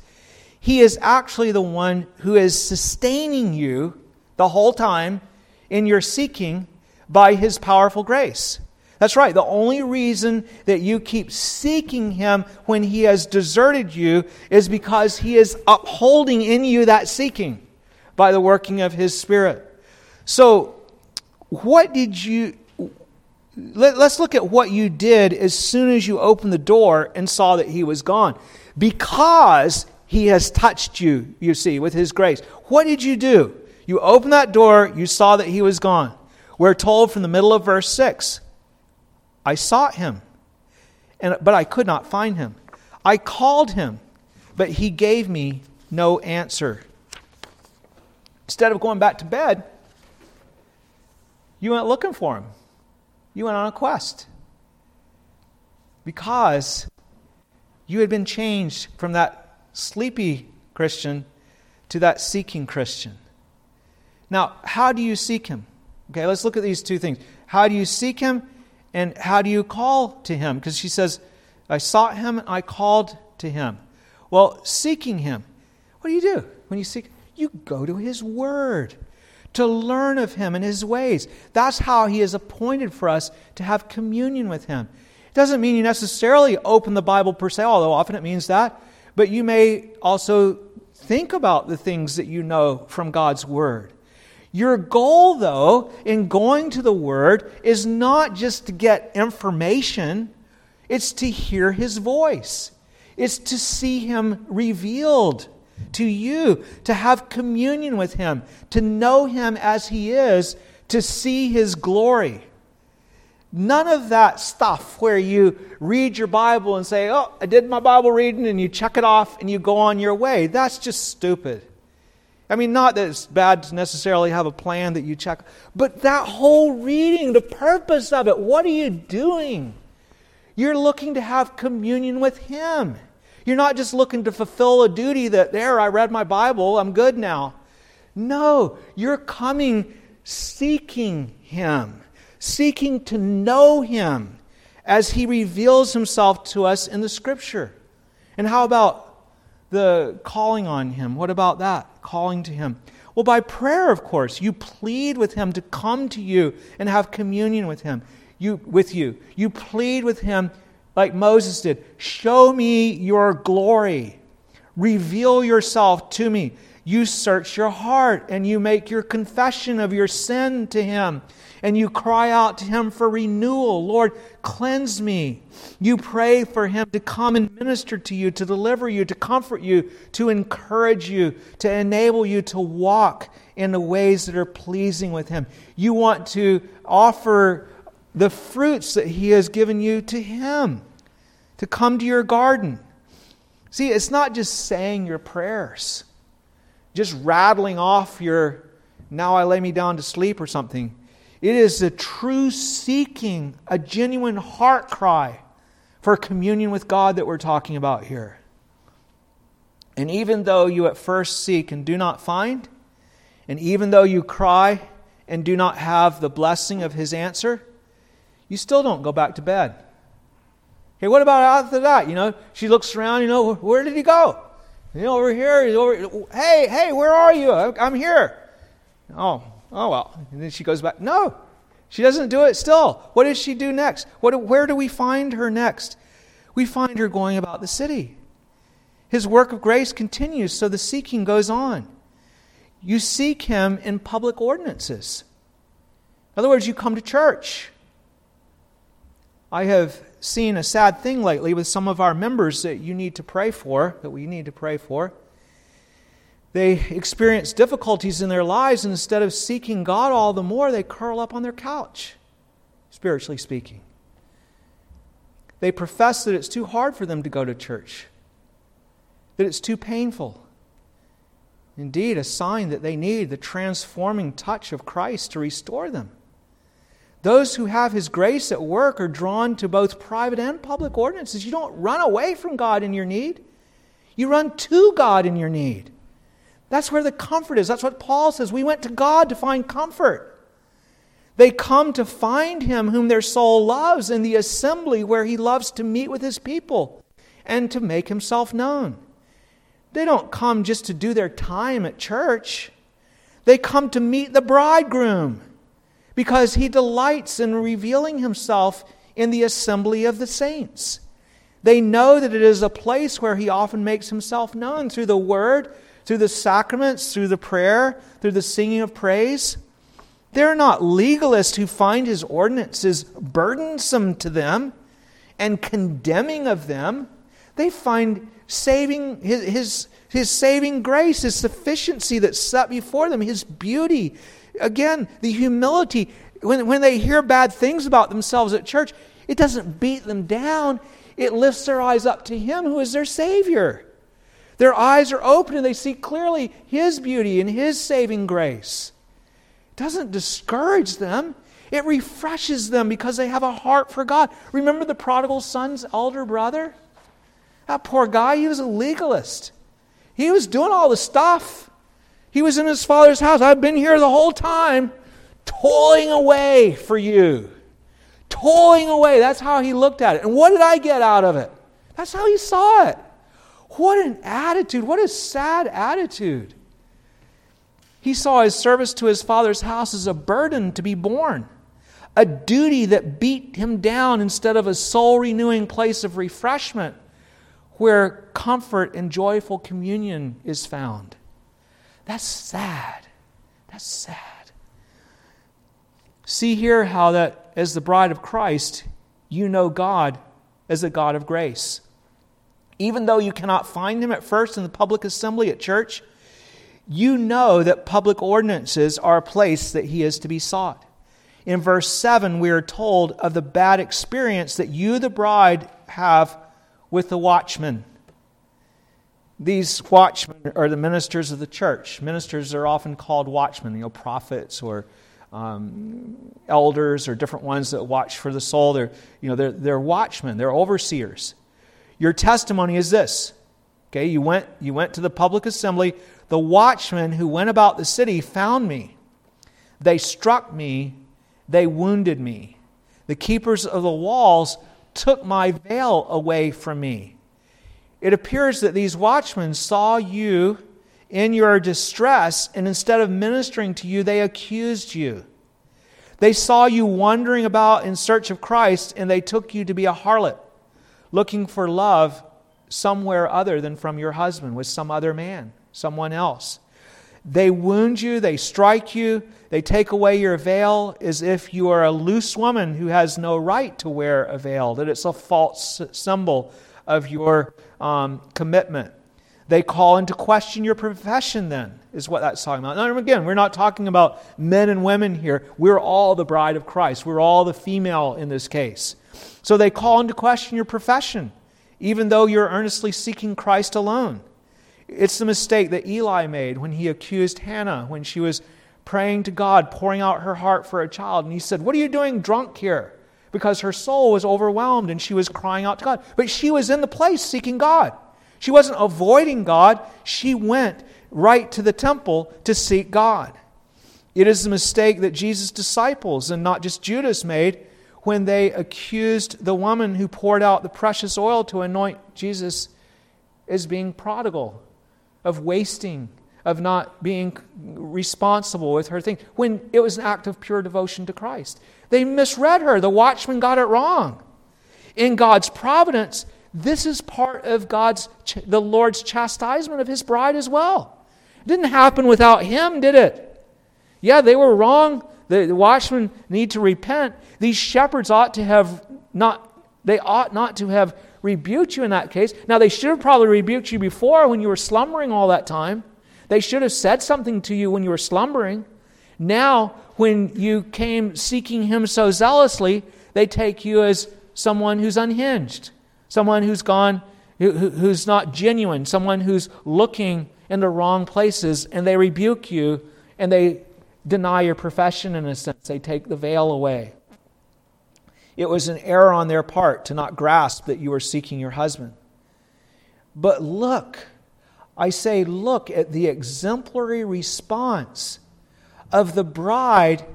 He is actually the one who is sustaining you the whole time in your seeking by His powerful grace. That's right. The only reason that you keep seeking Him when He has deserted you is because He is upholding in you that seeking by the working of His Spirit. So, what did you. let, us look at what you did as soon as you opened the door and saw that he was gone. Because he has touched you, you see, with his grace. What did you do? You opened that door, you saw that he was gone. We're told from the middle of verse 6 I sought him, and, but I could not find him. I called him, but he gave me no answer. Instead of going back to bed, you went looking for him. You went on a quest. Because you had been changed from that sleepy Christian to that seeking Christian. Now, how do you seek him? Okay, let's look at these two things. How do you seek him and how do you call to him? Because she says, I sought him and I called to him. Well, seeking him, what do you do when you seek? You go to his word to learn of him and his ways. That's how he is appointed for us to have communion with him. It doesn't mean you necessarily open the Bible per se, although often it means that, but you may also think about the things that you know from God's word. Your goal, though, in going to the Word is not just to get information, it's to hear His voice, it's to see Him revealed to you, to have communion with Him, to know Him as He is, to see His glory. None of that stuff where you read your Bible and say, Oh, I did my Bible reading, and you check it off and you go on your way. That's just stupid. I mean, not that it's bad to necessarily have a plan that you check, but that whole reading, the purpose of it, what are you doing? You're looking to have communion with Him. You're not just looking to fulfill a duty that, there, I read my Bible, I'm good now. No, you're coming seeking Him, seeking to know Him as He reveals Himself to us in the Scripture. And how about the calling on Him? What about that? Calling to Him. Well, by prayer, of course, you plead with Him to come to you and have communion with Him. You, with you. You plead with Him like Moses did Show me your glory. Reveal yourself to me. You search your heart and you make your confession of your sin to Him and you cry out to Him for renewal. Lord, cleanse me. You pray for Him to come and minister to you, to deliver you, to comfort you, to encourage you, to enable you to walk in the ways that are pleasing with Him. You want to offer the fruits that He has given you to Him, to come to your garden. See, it's not just saying your prayers, just rattling off your now I lay me down to sleep or something. It is a true seeking, a genuine heart cry for communion with God that we're talking about here. And even though you at first seek and do not find, and even though you cry and do not have the blessing of His answer, you still don't go back to bed. Hey, what about after that? You know, she looks around, you know, where did he go? You know, over here, he's over. Hey, hey, where are you? I'm here. Oh, oh well. And then she goes back. No, she doesn't do it still. What does she do next? What, where do we find her next? We find her going about the city. His work of grace continues, so the seeking goes on. You seek him in public ordinances. In other words, you come to church. I have seen a sad thing lately with some of our members that you need to pray for, that we need to pray for. They experience difficulties in their lives, and instead of seeking God all the more, they curl up on their couch, spiritually speaking. They profess that it's too hard for them to go to church, that it's too painful. Indeed, a sign that they need the transforming touch of Christ to restore them. Those who have His grace at work are drawn to both private and public ordinances. You don't run away from God in your need, you run to God in your need. That's where the comfort is. That's what Paul says. We went to God to find comfort. They come to find him whom their soul loves in the assembly where he loves to meet with his people and to make himself known. They don't come just to do their time at church, they come to meet the bridegroom because he delights in revealing himself in the assembly of the saints. They know that it is a place where he often makes himself known through the word through the sacraments, through the prayer, through the singing of praise. They're not legalists who find his ordinances burdensome to them and condemning of them. They find saving his, his, his saving grace, his sufficiency that's set before them, his beauty. Again, the humility. When, when they hear bad things about themselves at church, it doesn't beat them down. It lifts their eyes up to him who is their Savior. Their eyes are open and they see clearly his beauty and his saving grace. It doesn't discourage them. It refreshes them because they have a heart for God. Remember the prodigal son's elder brother? That poor guy, he was a legalist. He was doing all the stuff. He was in his father's house. I've been here the whole time, toiling away for you. Toiling away. That's how he looked at it. And what did I get out of it? That's how he saw it. What an attitude. What a sad attitude. He saw his service to his father's house as a burden to be borne a duty that beat him down instead of a soul renewing place of refreshment where comfort and joyful communion is found. That's sad. That's sad. See here how that as the bride of Christ, you know God as a God of grace. Even though you cannot find him at first in the public assembly at church, you know that public ordinances are a place that he is to be sought. In verse 7, we are told of the bad experience that you, the bride, have with the watchmen. These watchmen are the ministers of the church. Ministers are often called watchmen, you know, prophets or um, elders or different ones that watch for the soul. They're, you know, they're, they're watchmen, they're overseers. Your testimony is this. Okay, you went, you went to the public assembly. The watchmen who went about the city found me. They struck me they wounded me. The keepers of the walls took my veil away from me. It appears that these watchmen saw you in your distress, and instead of ministering to you, they accused you. They saw you wandering about in search of Christ, and they took you to be a harlot, looking for love somewhere other than from your husband, with some other man, someone else. They wound you, they strike you, they take away your veil as if you are a loose woman who has no right to wear a veil, that it's a false symbol of your um, commitment. They call into question your profession, then, is what that's talking about. Now, again, we're not talking about men and women here. We're all the bride of Christ, we're all the female in this case. So they call into question your profession, even though you're earnestly seeking Christ alone. It's the mistake that Eli made when he accused Hannah when she was praying to God, pouring out her heart for a child. And he said, What are you doing drunk here? Because her soul was overwhelmed and she was crying out to God. But she was in the place seeking God. She wasn't avoiding God, she went right to the temple to seek God. It is the mistake that Jesus' disciples, and not just Judas, made when they accused the woman who poured out the precious oil to anoint Jesus as being prodigal of wasting, of not being responsible with her thing, when it was an act of pure devotion to Christ. They misread her. The watchman got it wrong. In God's providence, this is part of God's the Lord's chastisement of his bride as well. It didn't happen without him, did it? Yeah, they were wrong. The, the watchmen need to repent. These shepherds ought to have not they ought not to have rebuked you in that case. Now, they should have probably rebuked you before when you were slumbering all that time. They should have said something to you when you were slumbering. Now, when you came seeking Him so zealously, they take you as someone who's unhinged, someone who's gone, who, who's not genuine, someone who's looking in the wrong places, and they rebuke you and they deny your profession in a sense. They take the veil away. It was an error on their part to not grasp that you were seeking your husband. But look, I say, look at the exemplary response of the bride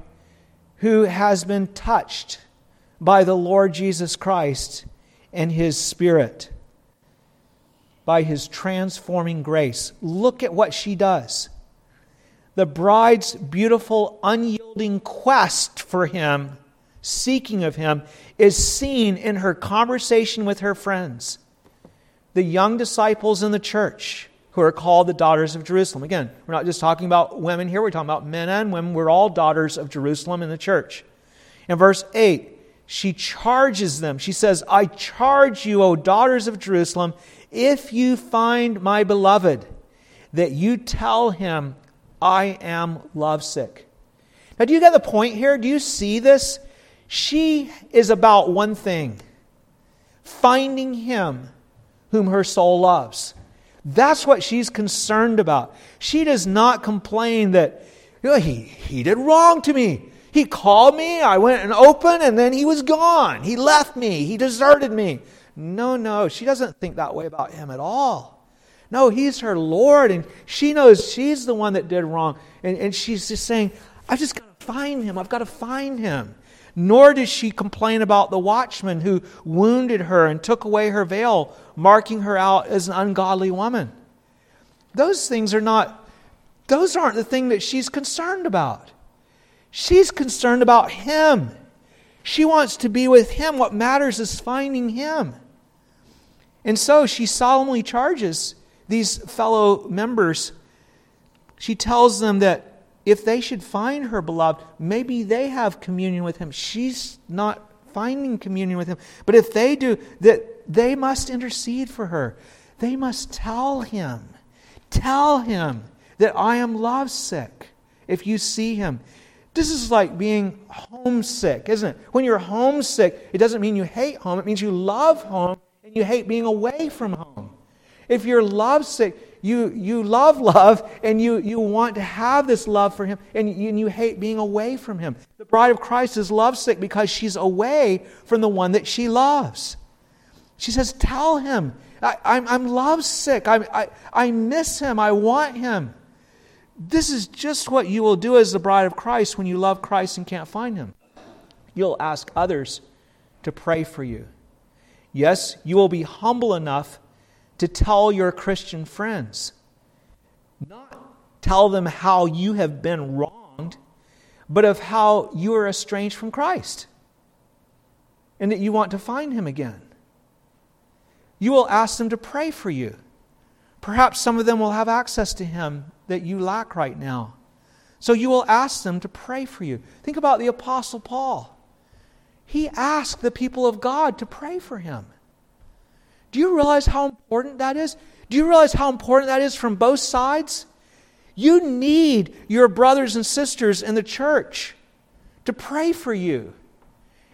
who has been touched by the Lord Jesus Christ and his Spirit, by his transforming grace. Look at what she does. The bride's beautiful, unyielding quest for him seeking of him is seen in her conversation with her friends, the young disciples in the church who are called the daughters of Jerusalem. Again, we're not just talking about women here, we're talking about men and women. We're all daughters of Jerusalem in the church. In verse 8, she charges them. She says, I charge you, O daughters of Jerusalem, if you find my beloved, that you tell him, I am lovesick. Now, do you get the point here? Do you see this? She is about one thing finding him whom her soul loves. That's what she's concerned about. She does not complain that you know, he, he did wrong to me. He called me, I went and opened, and then he was gone. He left me, he deserted me. No, no, she doesn't think that way about him at all. No, he's her Lord, and she knows she's the one that did wrong. And, and she's just saying, I've just got to find him. I've got to find him. Nor does she complain about the watchman who wounded her and took away her veil, marking her out as an ungodly woman. Those things are not, those aren't the thing that she's concerned about. She's concerned about him. She wants to be with him. What matters is finding him. And so she solemnly charges these fellow members. She tells them that if they should find her beloved, maybe they have communion with him. She's not finding communion with him. But if they do, that they must intercede for her. They must tell him, tell him that I am lovesick if you see him. This is like being homesick, isn't it? When you're homesick, it doesn't mean you hate home, it means you love home and you hate being away from home. If you're lovesick, you, you love love and you, you want to have this love for him and you, and you hate being away from him. The bride of Christ is lovesick because she's away from the one that she loves. She says, Tell him, I, I'm, I'm lovesick. I, I, I miss him. I want him. This is just what you will do as the bride of Christ when you love Christ and can't find him. You'll ask others to pray for you. Yes, you will be humble enough to tell your Christian friends. Not tell them how you have been wronged, but of how you are estranged from Christ and that you want to find him again. You will ask them to pray for you. Perhaps some of them will have access to him that you lack right now. So you will ask them to pray for you. Think about the Apostle Paul. He asked the people of God to pray for him. Do you realize how important that is? Do you realize how important that is from both sides? You need your brothers and sisters in the church to pray for you.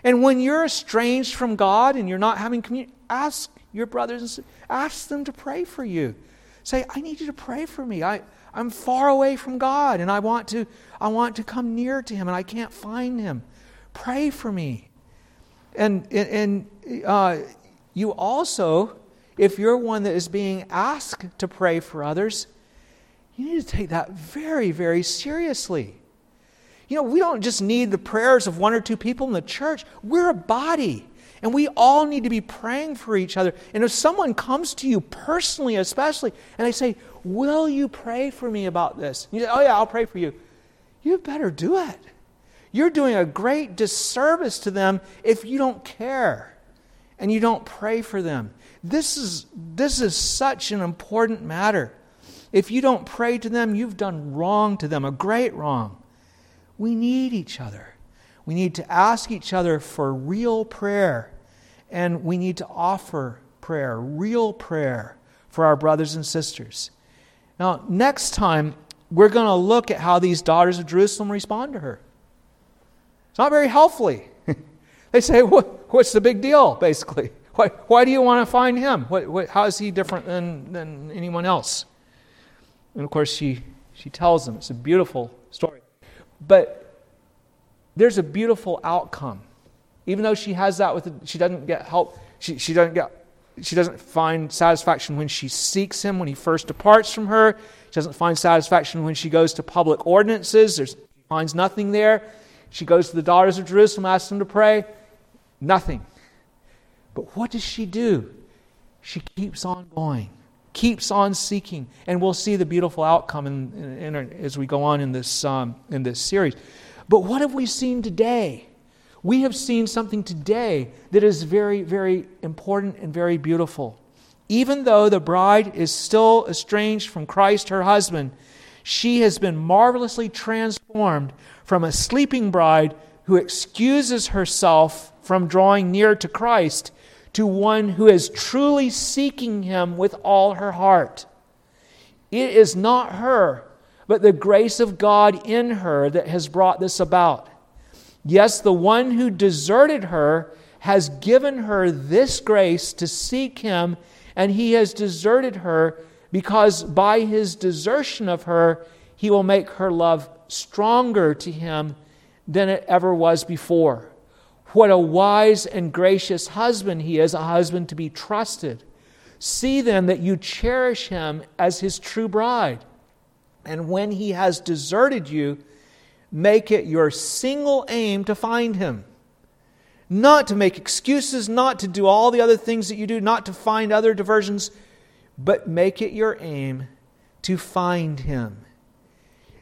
And when you're estranged from God and you're not having communion, ask your brothers and sisters, ask them to pray for you. Say, I need you to pray for me. I, I'm far away from God and I want to I want to come near to him and I can't find him. Pray for me. And and, and uh, you also, if you're one that is being asked to pray for others, you need to take that very, very seriously. You know, we don't just need the prayers of one or two people in the church, we're a body. And we all need to be praying for each other. And if someone comes to you personally, especially, and they say, Will you pray for me about this? You say, Oh, yeah, I'll pray for you. You better do it. You're doing a great disservice to them if you don't care and you don't pray for them. This is, this is such an important matter. If you don't pray to them, you've done wrong to them, a great wrong. We need each other. We need to ask each other for real prayer, and we need to offer prayer, real prayer, for our brothers and sisters. Now, next time, we're going to look at how these daughters of Jerusalem respond to her. It's not very helpfully. They say, what, What's the big deal, basically? <laughs> Why, why do you want to find him? What, what, how is he different than, than anyone else? And of course, she, she tells them. It's a beautiful story. But there's a beautiful outcome. Even though she has that with, the, she doesn't get help, she, she doesn't get she doesn't find satisfaction when she seeks him when he first departs from her. She doesn't find satisfaction when she goes to public ordinances. There's, she finds nothing there. She goes to the daughters of Jerusalem, asks them to pray. Nothing. But what does she do? She keeps on going, keeps on seeking, and we'll see the beautiful outcome in, in, in, as we go on in this, um, in this series. But what have we seen today? We have seen something today that is very, very important and very beautiful. Even though the bride is still estranged from Christ, her husband, she has been marvelously transformed from a sleeping bride who excuses herself from drawing near to Christ to one who is truly seeking him with all her heart. It is not her, but the grace of God in her that has brought this about. Yes, the one who deserted her has given her this grace to seek him, and he has deserted her because by his desertion of her, he will make her love stronger to him than it ever was before. What a wise and gracious husband he is, a husband to be trusted. See then that you cherish him as his true bride. And when he has deserted you, make it your single aim to find him. Not to make excuses, not to do all the other things that you do, not to find other diversions, but make it your aim to find him.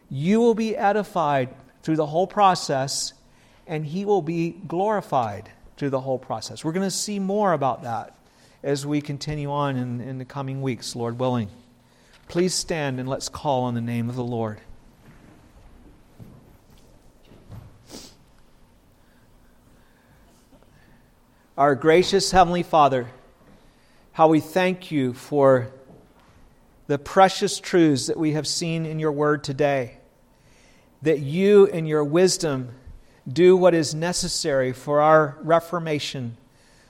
You will be edified through the whole process, and he will be glorified through the whole process. We're going to see more about that as we continue on in, in the coming weeks, Lord willing. Please stand and let's call on the name of the Lord. Our gracious Heavenly Father, how we thank you for the precious truths that we have seen in your word today that you, in your wisdom, do what is necessary for our reformation,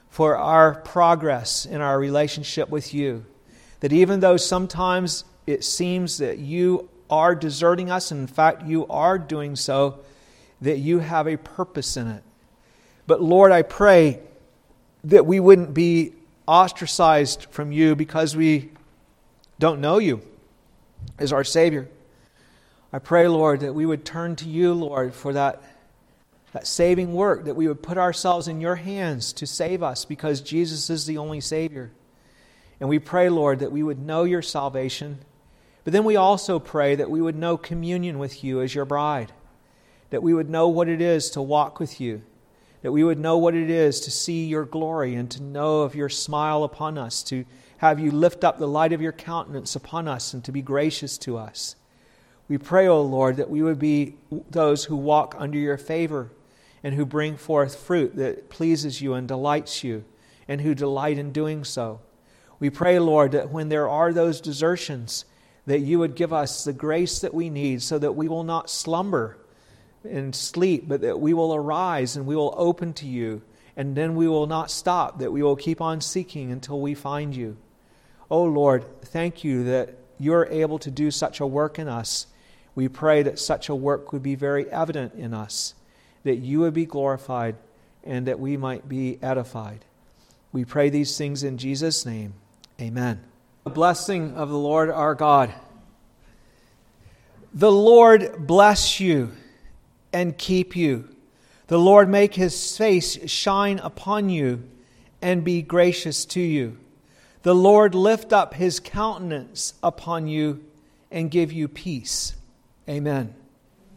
for our progress in our relationship with you. That even though sometimes it seems that you are deserting us, and in fact, you are doing so, that you have a purpose in it. But Lord, I pray that we wouldn't be ostracized from you because we don't know you as our Savior. I pray, Lord, that we would turn to you, Lord, for that, that saving work, that we would put ourselves in your hands to save us because Jesus is the only Savior. And we pray, Lord, that we would know your salvation, but then we also pray that we would know communion with you as your bride, that we would know what it is to walk with you, that we would know what it is to see your glory and to know of your smile upon us, to have you lift up the light of your countenance upon us and to be gracious to us. We pray, O Lord, that we would be those who walk under your favor and who bring forth fruit that pleases you and delights you, and who delight in doing so. We pray, Lord, that when there are those desertions, that you would give us the grace that we need so that we will not slumber and sleep, but that we will arise and we will open to you, and then we will not stop, that we will keep on seeking until we find you. Oh Lord, thank you that you're able to do such a work in us we pray that such a work would be very evident in us, that you would be glorified, and that we might be edified. We pray these things in Jesus' name. Amen. The blessing of the Lord our God. The Lord bless you and keep you. The Lord make his face shine upon you and be gracious to you. The Lord lift up his countenance upon you and give you peace. Amen.